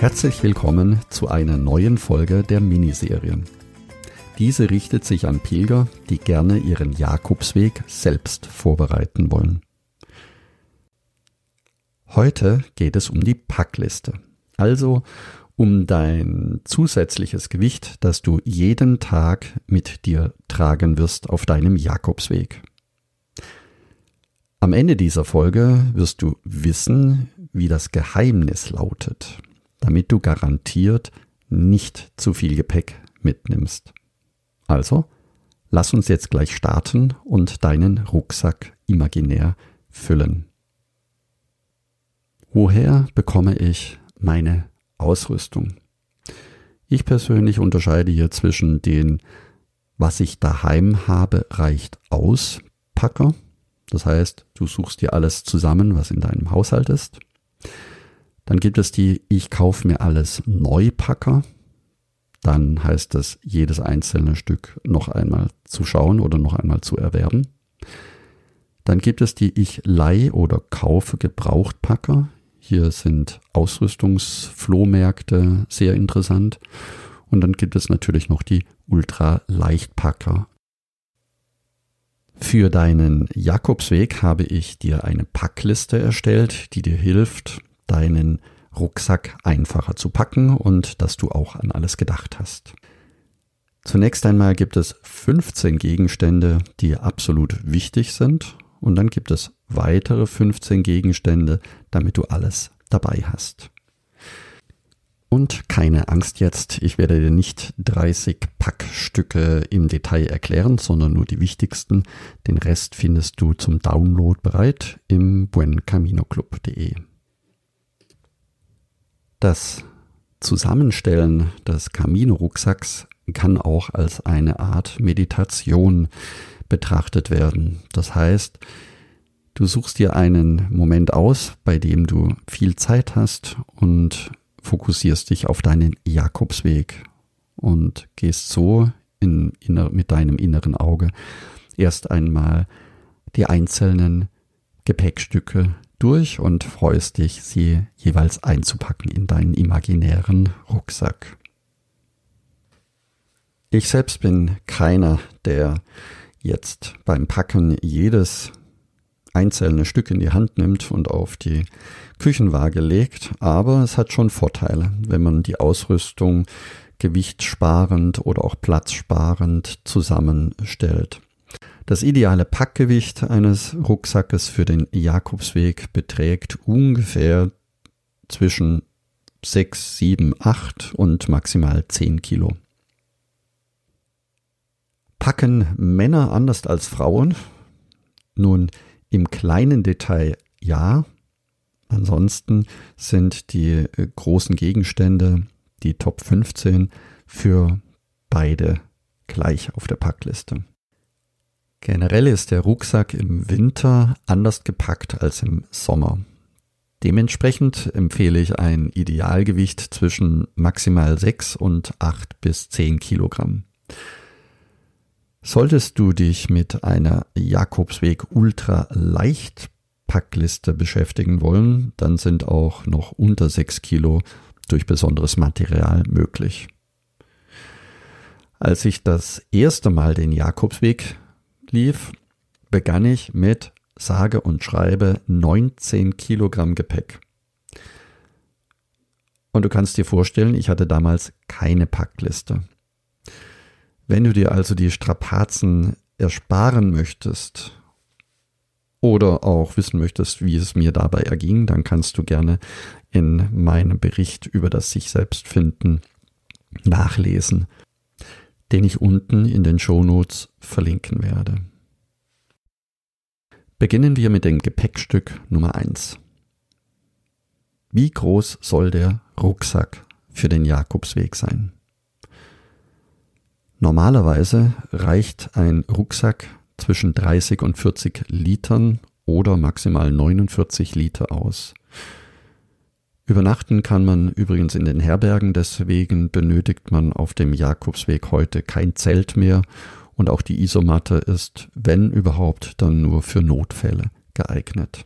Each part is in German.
Herzlich willkommen zu einer neuen Folge der Miniserie. Diese richtet sich an Pilger, die gerne ihren Jakobsweg selbst vorbereiten wollen. Heute geht es um die Packliste, also um dein zusätzliches Gewicht, das du jeden Tag mit dir tragen wirst auf deinem Jakobsweg. Am Ende dieser Folge wirst du wissen, wie das Geheimnis lautet damit du garantiert nicht zu viel Gepäck mitnimmst. Also, lass uns jetzt gleich starten und deinen Rucksack imaginär füllen. Woher bekomme ich meine Ausrüstung? Ich persönlich unterscheide hier zwischen den, was ich daheim habe, reicht aus Packer. Das heißt, du suchst dir alles zusammen, was in deinem Haushalt ist. Dann gibt es die Ich kaufe mir alles Neupacker. Dann heißt es, jedes einzelne Stück noch einmal zu schauen oder noch einmal zu erwerben. Dann gibt es die Ich leih oder kaufe Gebrauchtpacker. Hier sind Ausrüstungsflohmärkte sehr interessant. Und dann gibt es natürlich noch die Ultra-Leichtpacker. Für deinen Jakobsweg habe ich dir eine Packliste erstellt, die dir hilft, deinen Rucksack einfacher zu packen und dass du auch an alles gedacht hast. Zunächst einmal gibt es 15 Gegenstände, die absolut wichtig sind und dann gibt es weitere 15 Gegenstände, damit du alles dabei hast. Und keine Angst jetzt, ich werde dir nicht 30 Packstücke im Detail erklären, sondern nur die wichtigsten. Den Rest findest du zum Download bereit im buencaminoclub.de. Das Zusammenstellen des Camino-Rucksacks kann auch als eine Art Meditation betrachtet werden. Das heißt, du suchst dir einen Moment aus, bei dem du viel Zeit hast und fokussierst dich auf deinen Jakobsweg und gehst so in, in, mit deinem inneren Auge erst einmal die einzelnen Gepäckstücke durch und freust dich, sie jeweils einzupacken in deinen imaginären Rucksack. Ich selbst bin keiner, der jetzt beim Packen jedes einzelne Stück in die Hand nimmt und auf die Küchenwaage legt, aber es hat schon Vorteile, wenn man die Ausrüstung gewichtsparend oder auch platzsparend zusammenstellt. Das ideale Packgewicht eines Rucksackes für den Jakobsweg beträgt ungefähr zwischen 6, 7, 8 und maximal 10 Kilo. Packen Männer anders als Frauen? Nun, im kleinen Detail ja. Ansonsten sind die äh, großen Gegenstände, die Top 15, für beide gleich auf der Packliste. Generell ist der Rucksack im Winter anders gepackt als im Sommer. Dementsprechend empfehle ich ein Idealgewicht zwischen maximal 6 und 8 bis 10 Kilogramm. Solltest du dich mit einer Jakobsweg Ultra Leicht Packliste beschäftigen wollen, dann sind auch noch unter 6 Kilo durch besonderes Material möglich. Als ich das erste Mal den Jakobsweg lief, begann ich mit sage und schreibe 19 Kilogramm Gepäck. Und du kannst dir vorstellen, ich hatte damals keine Packliste. Wenn du dir also die Strapazen ersparen möchtest oder auch wissen möchtest, wie es mir dabei erging, dann kannst du gerne in meinem Bericht über das sich selbst finden nachlesen den ich unten in den Shownotes verlinken werde. Beginnen wir mit dem Gepäckstück Nummer eins. Wie groß soll der Rucksack für den Jakobsweg sein? Normalerweise reicht ein Rucksack zwischen 30 und 40 Litern oder maximal 49 Liter aus. Übernachten kann man übrigens in den Herbergen, deswegen benötigt man auf dem Jakobsweg heute kein Zelt mehr und auch die Isomatte ist, wenn überhaupt, dann nur für Notfälle geeignet.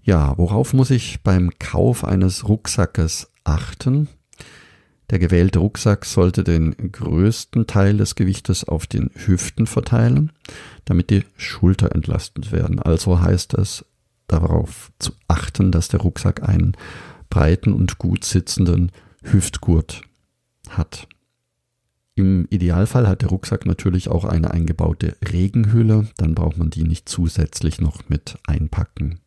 Ja, worauf muss ich beim Kauf eines Rucksackes achten? Der gewählte Rucksack sollte den größten Teil des Gewichtes auf den Hüften verteilen, damit die Schulter entlastet werden. Also heißt es darauf zu achten, dass der Rucksack einen breiten und gut sitzenden Hüftgurt hat. Im Idealfall hat der Rucksack natürlich auch eine eingebaute Regenhülle, dann braucht man die nicht zusätzlich noch mit einpacken.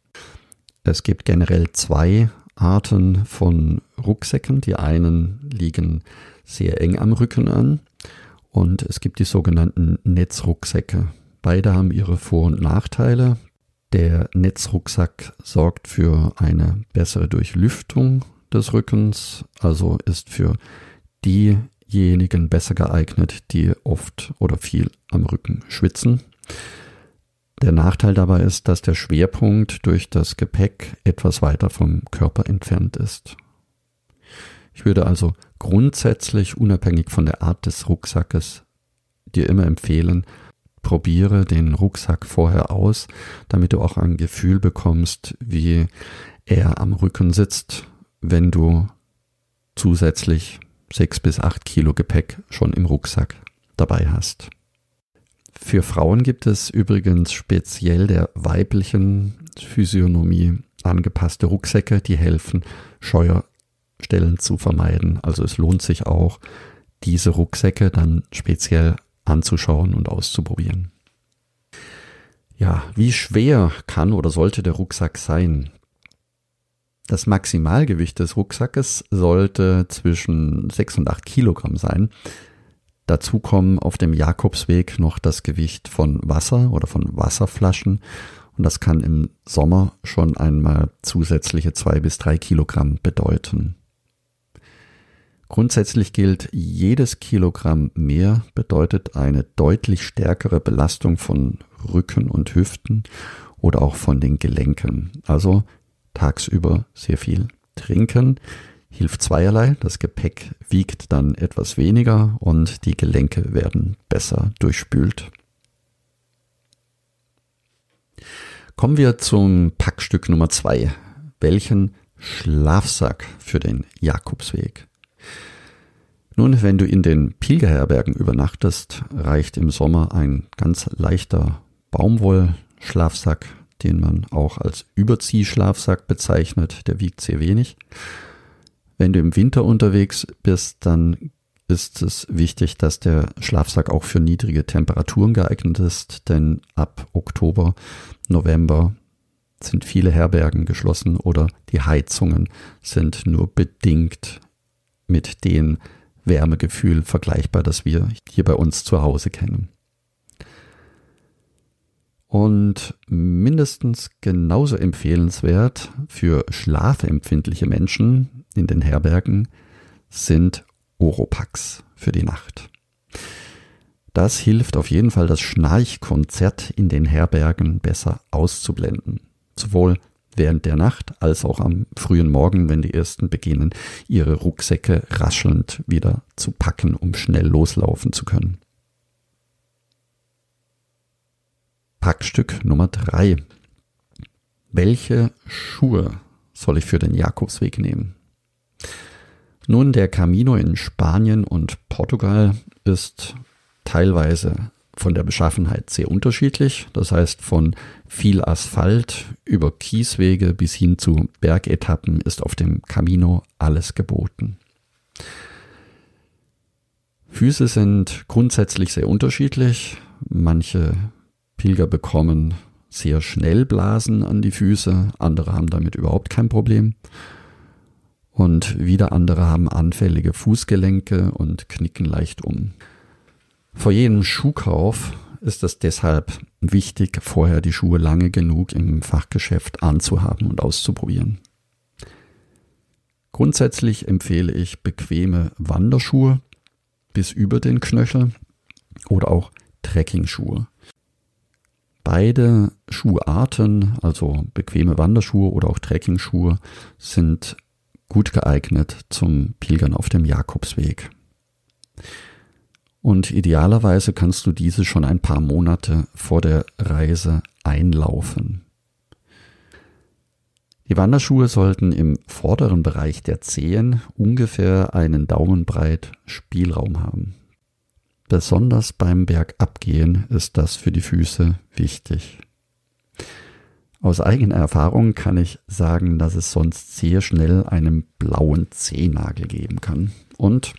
Es gibt generell zwei Arten von Rucksäcken. Die einen liegen sehr eng am Rücken an und es gibt die sogenannten Netzrucksäcke. Beide haben ihre Vor- und Nachteile. Der Netzrucksack sorgt für eine bessere Durchlüftung des Rückens, also ist für diejenigen besser geeignet, die oft oder viel am Rücken schwitzen. Der Nachteil dabei ist, dass der Schwerpunkt durch das Gepäck etwas weiter vom Körper entfernt ist. Ich würde also grundsätzlich unabhängig von der Art des Rucksackes dir immer empfehlen, probiere den Rucksack vorher aus, damit du auch ein Gefühl bekommst, wie er am Rücken sitzt, wenn du zusätzlich sechs bis acht Kilo Gepäck schon im Rucksack dabei hast. Für Frauen gibt es übrigens speziell der weiblichen Physiognomie angepasste Rucksäcke, die helfen, Scheuerstellen zu vermeiden. Also es lohnt sich auch, diese Rucksäcke dann speziell anzuschauen und auszuprobieren. Ja, wie schwer kann oder sollte der Rucksack sein? Das Maximalgewicht des Rucksackes sollte zwischen 6 und 8 Kilogramm sein. Dazu kommen auf dem Jakobsweg noch das Gewicht von Wasser oder von Wasserflaschen und das kann im Sommer schon einmal zusätzliche zwei bis drei Kilogramm bedeuten. Grundsätzlich gilt, jedes Kilogramm mehr bedeutet eine deutlich stärkere Belastung von Rücken und Hüften oder auch von den Gelenken. Also tagsüber sehr viel trinken hilft zweierlei. Das Gepäck wiegt dann etwas weniger und die Gelenke werden besser durchspült. Kommen wir zum Packstück Nummer zwei. Welchen Schlafsack für den Jakobsweg? Nun, wenn du in den Pilgerherbergen übernachtest, reicht im Sommer ein ganz leichter Baumwollschlafsack, den man auch als Überziehschlafsack bezeichnet. Der wiegt sehr wenig. Wenn du im Winter unterwegs bist, dann ist es wichtig, dass der Schlafsack auch für niedrige Temperaturen geeignet ist, denn ab Oktober, November sind viele Herbergen geschlossen oder die Heizungen sind nur bedingt mit dem Wärmegefühl vergleichbar, das wir hier bei uns zu Hause kennen. Und mindestens genauso empfehlenswert für schlafempfindliche Menschen in den Herbergen sind Oropax für die Nacht. Das hilft auf jeden Fall, das Schnarchkonzert in den Herbergen besser auszublenden. Sowohl während der Nacht als auch am frühen Morgen, wenn die ersten beginnen, ihre Rucksäcke raschelnd wieder zu packen, um schnell loslaufen zu können. Packstück Nummer drei. Welche Schuhe soll ich für den Jakobsweg nehmen? Nun, der Camino in Spanien und Portugal ist teilweise von der Beschaffenheit sehr unterschiedlich. Das heißt, von viel Asphalt über Kieswege bis hin zu Bergetappen ist auf dem Camino alles geboten. Füße sind grundsätzlich sehr unterschiedlich. Manche Pilger bekommen sehr schnell Blasen an die Füße, andere haben damit überhaupt kein Problem. Und wieder andere haben anfällige Fußgelenke und knicken leicht um. Vor jedem Schuhkauf ist es deshalb wichtig, vorher die Schuhe lange genug im Fachgeschäft anzuhaben und auszuprobieren. Grundsätzlich empfehle ich bequeme Wanderschuhe bis über den Knöchel oder auch Trekkingschuhe. Beide Schuharten, also bequeme Wanderschuhe oder auch Trekkingschuhe, sind gut geeignet zum Pilgern auf dem Jakobsweg. Und idealerweise kannst du diese schon ein paar Monate vor der Reise einlaufen. Die Wanderschuhe sollten im vorderen Bereich der Zehen ungefähr einen Daumenbreit Spielraum haben. Besonders beim Bergabgehen ist das für die Füße wichtig. Aus eigener Erfahrung kann ich sagen, dass es sonst sehr schnell einen blauen Zehnagel geben kann. Und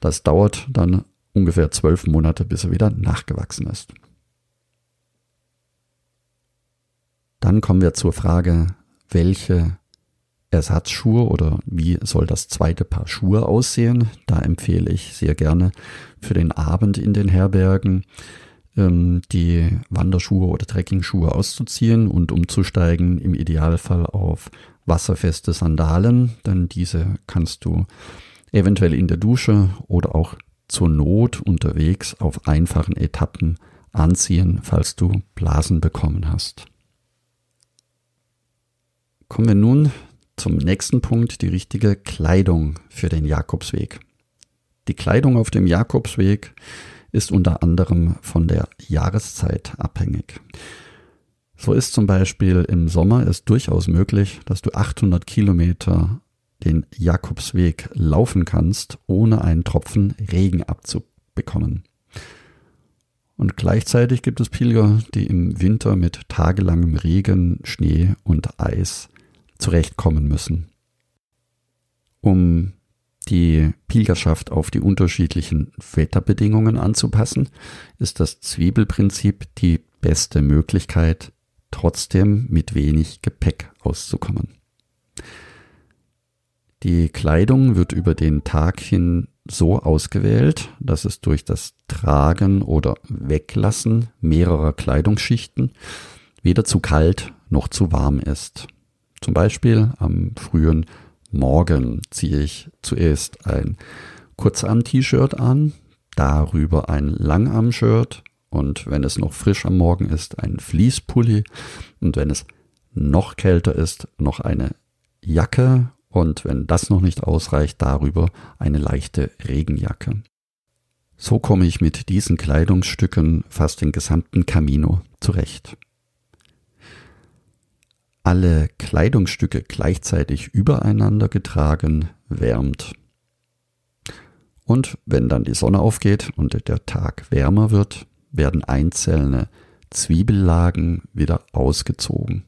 das dauert dann ungefähr zwölf Monate, bis er wieder nachgewachsen ist. Dann kommen wir zur Frage, welche Ersatzschuhe oder wie soll das zweite Paar Schuhe aussehen. Da empfehle ich sehr gerne für den Abend in den Herbergen ähm, die Wanderschuhe oder Trekkingschuhe auszuziehen und umzusteigen, im Idealfall auf wasserfeste Sandalen, denn diese kannst du eventuell in der Dusche oder auch zur Not unterwegs auf einfachen Etappen anziehen, falls du Blasen bekommen hast. Kommen wir nun zum nächsten Punkt, die richtige Kleidung für den Jakobsweg. Die Kleidung auf dem Jakobsweg ist unter anderem von der Jahreszeit abhängig. So ist zum Beispiel im Sommer es durchaus möglich, dass du 800 Kilometer den Jakobsweg laufen kannst, ohne einen Tropfen Regen abzubekommen. Und gleichzeitig gibt es Pilger, die im Winter mit tagelangem Regen, Schnee und Eis zurechtkommen müssen. Um die Pilgerschaft auf die unterschiedlichen Wetterbedingungen anzupassen, ist das Zwiebelprinzip die beste Möglichkeit, trotzdem mit wenig Gepäck auszukommen. Die Kleidung wird über den Tag hin so ausgewählt, dass es durch das Tragen oder Weglassen mehrerer Kleidungsschichten weder zu kalt noch zu warm ist. Zum Beispiel am frühen Morgen ziehe ich zuerst ein Kurzarm-T-Shirt an, darüber ein Langarm-Shirt und wenn es noch frisch am Morgen ist, ein Fließpulli und wenn es noch kälter ist, noch eine Jacke und wenn das noch nicht ausreicht, darüber eine leichte Regenjacke. So komme ich mit diesen Kleidungsstücken fast den gesamten Camino zurecht alle Kleidungsstücke gleichzeitig übereinander getragen wärmt. Und wenn dann die Sonne aufgeht und der Tag wärmer wird, werden einzelne Zwiebellagen wieder ausgezogen.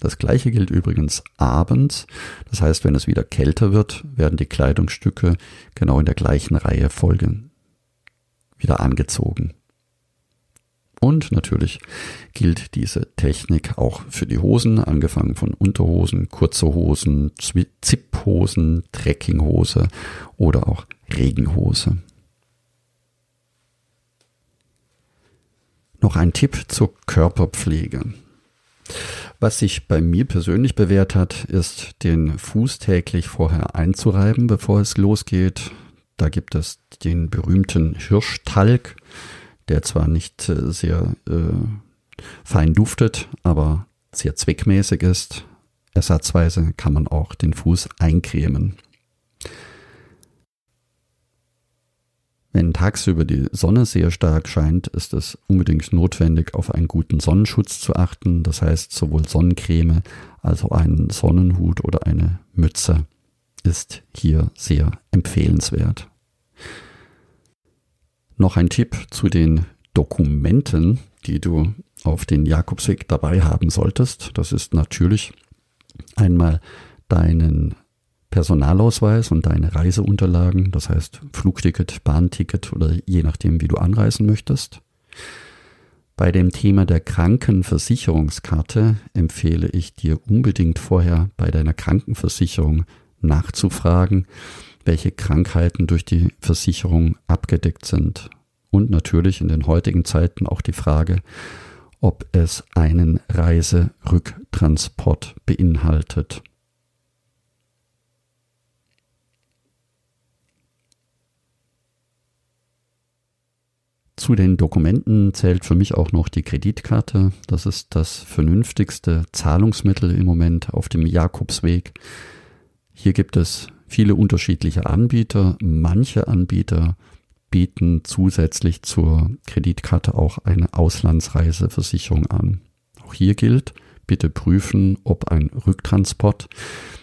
Das gleiche gilt übrigens abends. Das heißt, wenn es wieder kälter wird, werden die Kleidungsstücke genau in der gleichen Reihe folgen, wieder angezogen. Und natürlich gilt diese Technik auch für die Hosen, angefangen von Unterhosen, kurze Hosen, Zipphosen, Trekkinghose oder auch Regenhose. Noch ein Tipp zur Körperpflege. Was sich bei mir persönlich bewährt hat, ist, den Fuß täglich vorher einzureiben, bevor es losgeht. Da gibt es den berühmten Hirschtalg der zwar nicht äh, sehr äh, fein duftet, aber sehr zweckmäßig ist. Ersatzweise kann man auch den Fuß eincremen. Wenn tagsüber die Sonne sehr stark scheint, ist es unbedingt notwendig, auf einen guten Sonnenschutz zu achten. Das heißt, sowohl Sonnencreme als auch einen Sonnenhut oder eine Mütze ist hier sehr empfehlenswert. Noch ein Tipp zu den Dokumenten, die du auf den Jakobsweg dabei haben solltest. Das ist natürlich einmal deinen Personalausweis und deine Reiseunterlagen, das heißt Flugticket, Bahnticket oder je nachdem, wie du anreisen möchtest. Bei dem Thema der Krankenversicherungskarte empfehle ich dir unbedingt vorher bei deiner Krankenversicherung nachzufragen, welche Krankheiten durch die Versicherung abgedeckt sind. Und natürlich in den heutigen Zeiten auch die Frage, ob es einen Reiserücktransport beinhaltet. Zu den Dokumenten zählt für mich auch noch die Kreditkarte. Das ist das vernünftigste Zahlungsmittel im Moment auf dem Jakobsweg. Hier gibt es viele unterschiedliche Anbieter. Manche Anbieter bieten zusätzlich zur Kreditkarte auch eine Auslandsreiseversicherung an. Auch hier gilt, bitte prüfen, ob ein Rücktransport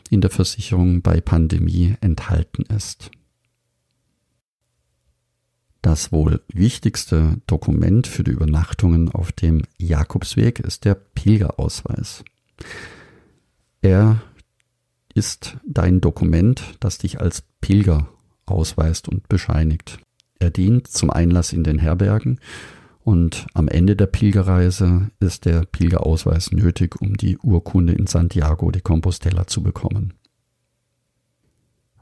in der Versicherung bei Pandemie enthalten ist. Das wohl wichtigste Dokument für die Übernachtungen auf dem Jakobsweg ist der Pilgerausweis. Er ist dein Dokument, das dich als Pilger ausweist und bescheinigt. Er dient zum Einlass in den Herbergen und am Ende der Pilgerreise ist der Pilgerausweis nötig, um die Urkunde in Santiago de Compostela zu bekommen.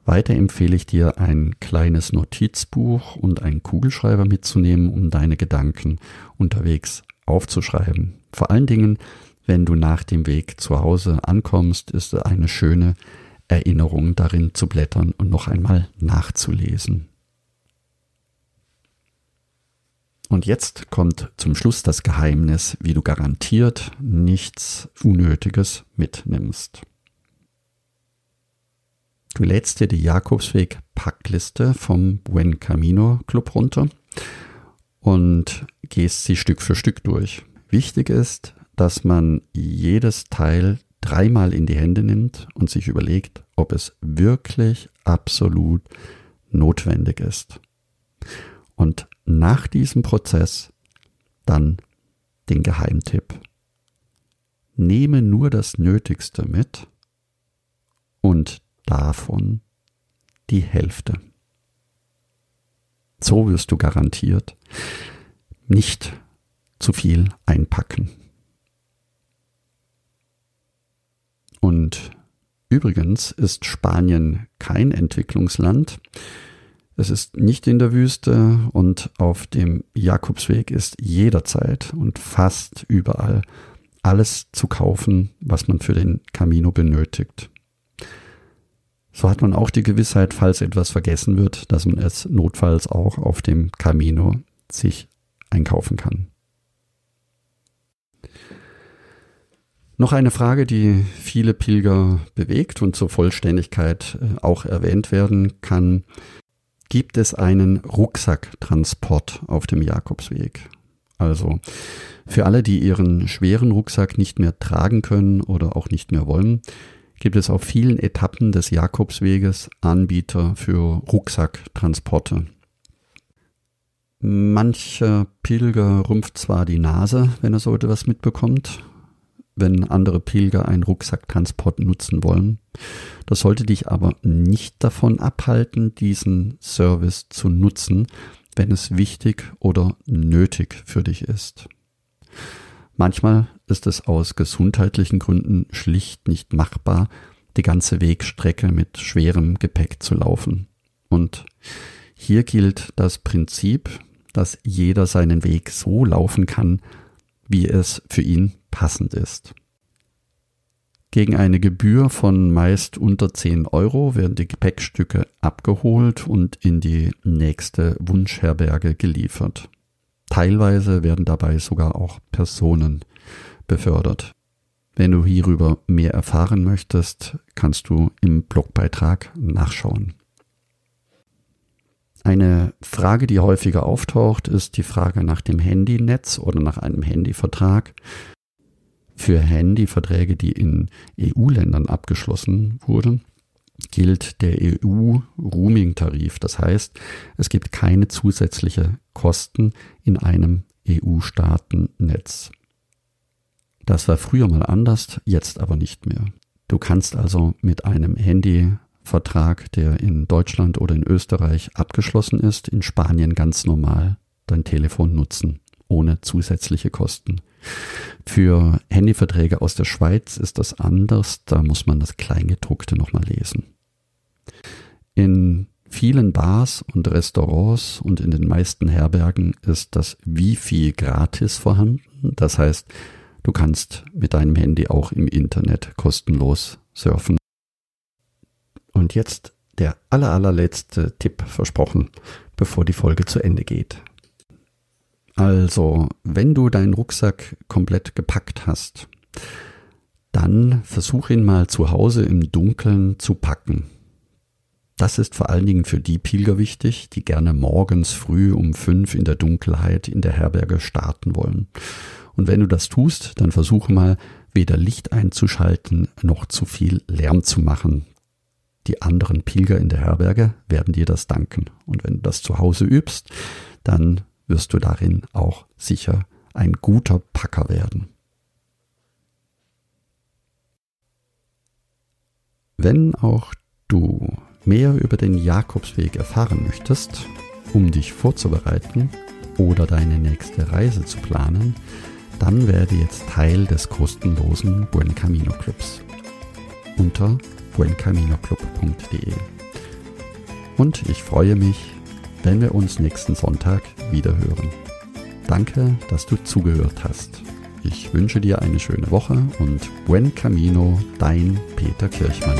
Weiter empfehle ich dir, ein kleines Notizbuch und einen Kugelschreiber mitzunehmen, um deine Gedanken unterwegs aufzuschreiben. Vor allen Dingen, wenn du nach dem Weg zu Hause ankommst, ist es eine schöne Erinnerung darin zu blättern und noch einmal nachzulesen. Und jetzt kommt zum Schluss das Geheimnis, wie du garantiert nichts Unnötiges mitnimmst. Du lädst dir die Jakobsweg Packliste vom Buen Camino Club runter und gehst sie Stück für Stück durch. Wichtig ist, dass man jedes Teil dreimal in die Hände nimmt und sich überlegt, ob es wirklich absolut notwendig ist. Und nach diesem Prozess dann den Geheimtipp. Nehme nur das Nötigste mit und davon die Hälfte. So wirst du garantiert nicht zu viel einpacken. Und übrigens ist Spanien kein Entwicklungsland. Es ist nicht in der Wüste und auf dem Jakobsweg ist jederzeit und fast überall alles zu kaufen, was man für den Camino benötigt. So hat man auch die Gewissheit, falls etwas vergessen wird, dass man es notfalls auch auf dem Camino sich einkaufen kann. Noch eine Frage, die viele Pilger bewegt und zur Vollständigkeit äh, auch erwähnt werden kann. Gibt es einen Rucksacktransport auf dem Jakobsweg? Also für alle, die ihren schweren Rucksack nicht mehr tragen können oder auch nicht mehr wollen, gibt es auf vielen Etappen des Jakobsweges Anbieter für Rucksacktransporte. Mancher Pilger rümpft zwar die Nase, wenn er so etwas mitbekommt, wenn andere Pilger einen Rucksacktransport nutzen wollen. Das sollte dich aber nicht davon abhalten, diesen Service zu nutzen, wenn es wichtig oder nötig für dich ist. Manchmal ist es aus gesundheitlichen Gründen schlicht nicht machbar, die ganze Wegstrecke mit schwerem Gepäck zu laufen. Und hier gilt das Prinzip, dass jeder seinen Weg so laufen kann, wie es für ihn passend ist. Gegen eine Gebühr von meist unter 10 Euro werden die Gepäckstücke abgeholt und in die nächste Wunschherberge geliefert. Teilweise werden dabei sogar auch Personen befördert. Wenn du hierüber mehr erfahren möchtest, kannst du im Blogbeitrag nachschauen. Eine Frage, die häufiger auftaucht, ist die Frage nach dem Handynetz oder nach einem Handyvertrag. Für Handyverträge, die in EU-Ländern abgeschlossen wurden, gilt der EU-Roaming-Tarif. Das heißt, es gibt keine zusätzliche Kosten in einem EU-Staatennetz. Das war früher mal anders, jetzt aber nicht mehr. Du kannst also mit einem Handyvertrag, der in Deutschland oder in Österreich abgeschlossen ist, in Spanien ganz normal dein Telefon nutzen, ohne zusätzliche Kosten. Für Handyverträge aus der Schweiz ist das anders, da muss man das Kleingedruckte nochmal lesen. In vielen Bars und Restaurants und in den meisten Herbergen ist das Wifi gratis vorhanden. Das heißt, du kannst mit deinem Handy auch im Internet kostenlos surfen. Und jetzt der aller, allerletzte Tipp versprochen, bevor die Folge zu Ende geht. Also, wenn du deinen Rucksack komplett gepackt hast, dann versuch ihn mal zu Hause im Dunkeln zu packen. Das ist vor allen Dingen für die Pilger wichtig, die gerne morgens früh um fünf in der Dunkelheit in der Herberge starten wollen. Und wenn du das tust, dann versuche mal weder Licht einzuschalten noch zu viel Lärm zu machen. Die anderen Pilger in der Herberge werden dir das danken. Und wenn du das zu Hause übst, dann wirst du darin auch sicher ein guter Packer werden. Wenn auch du mehr über den Jakobsweg erfahren möchtest, um dich vorzubereiten oder deine nächste Reise zu planen, dann werde jetzt Teil des kostenlosen Buen Camino Clubs unter buencaminoclub.de. Und ich freue mich, wenn wir uns nächsten Sonntag wieder hören. Danke, dass du zugehört hast. Ich wünsche dir eine schöne Woche und Buen Camino, dein Peter Kirchmann.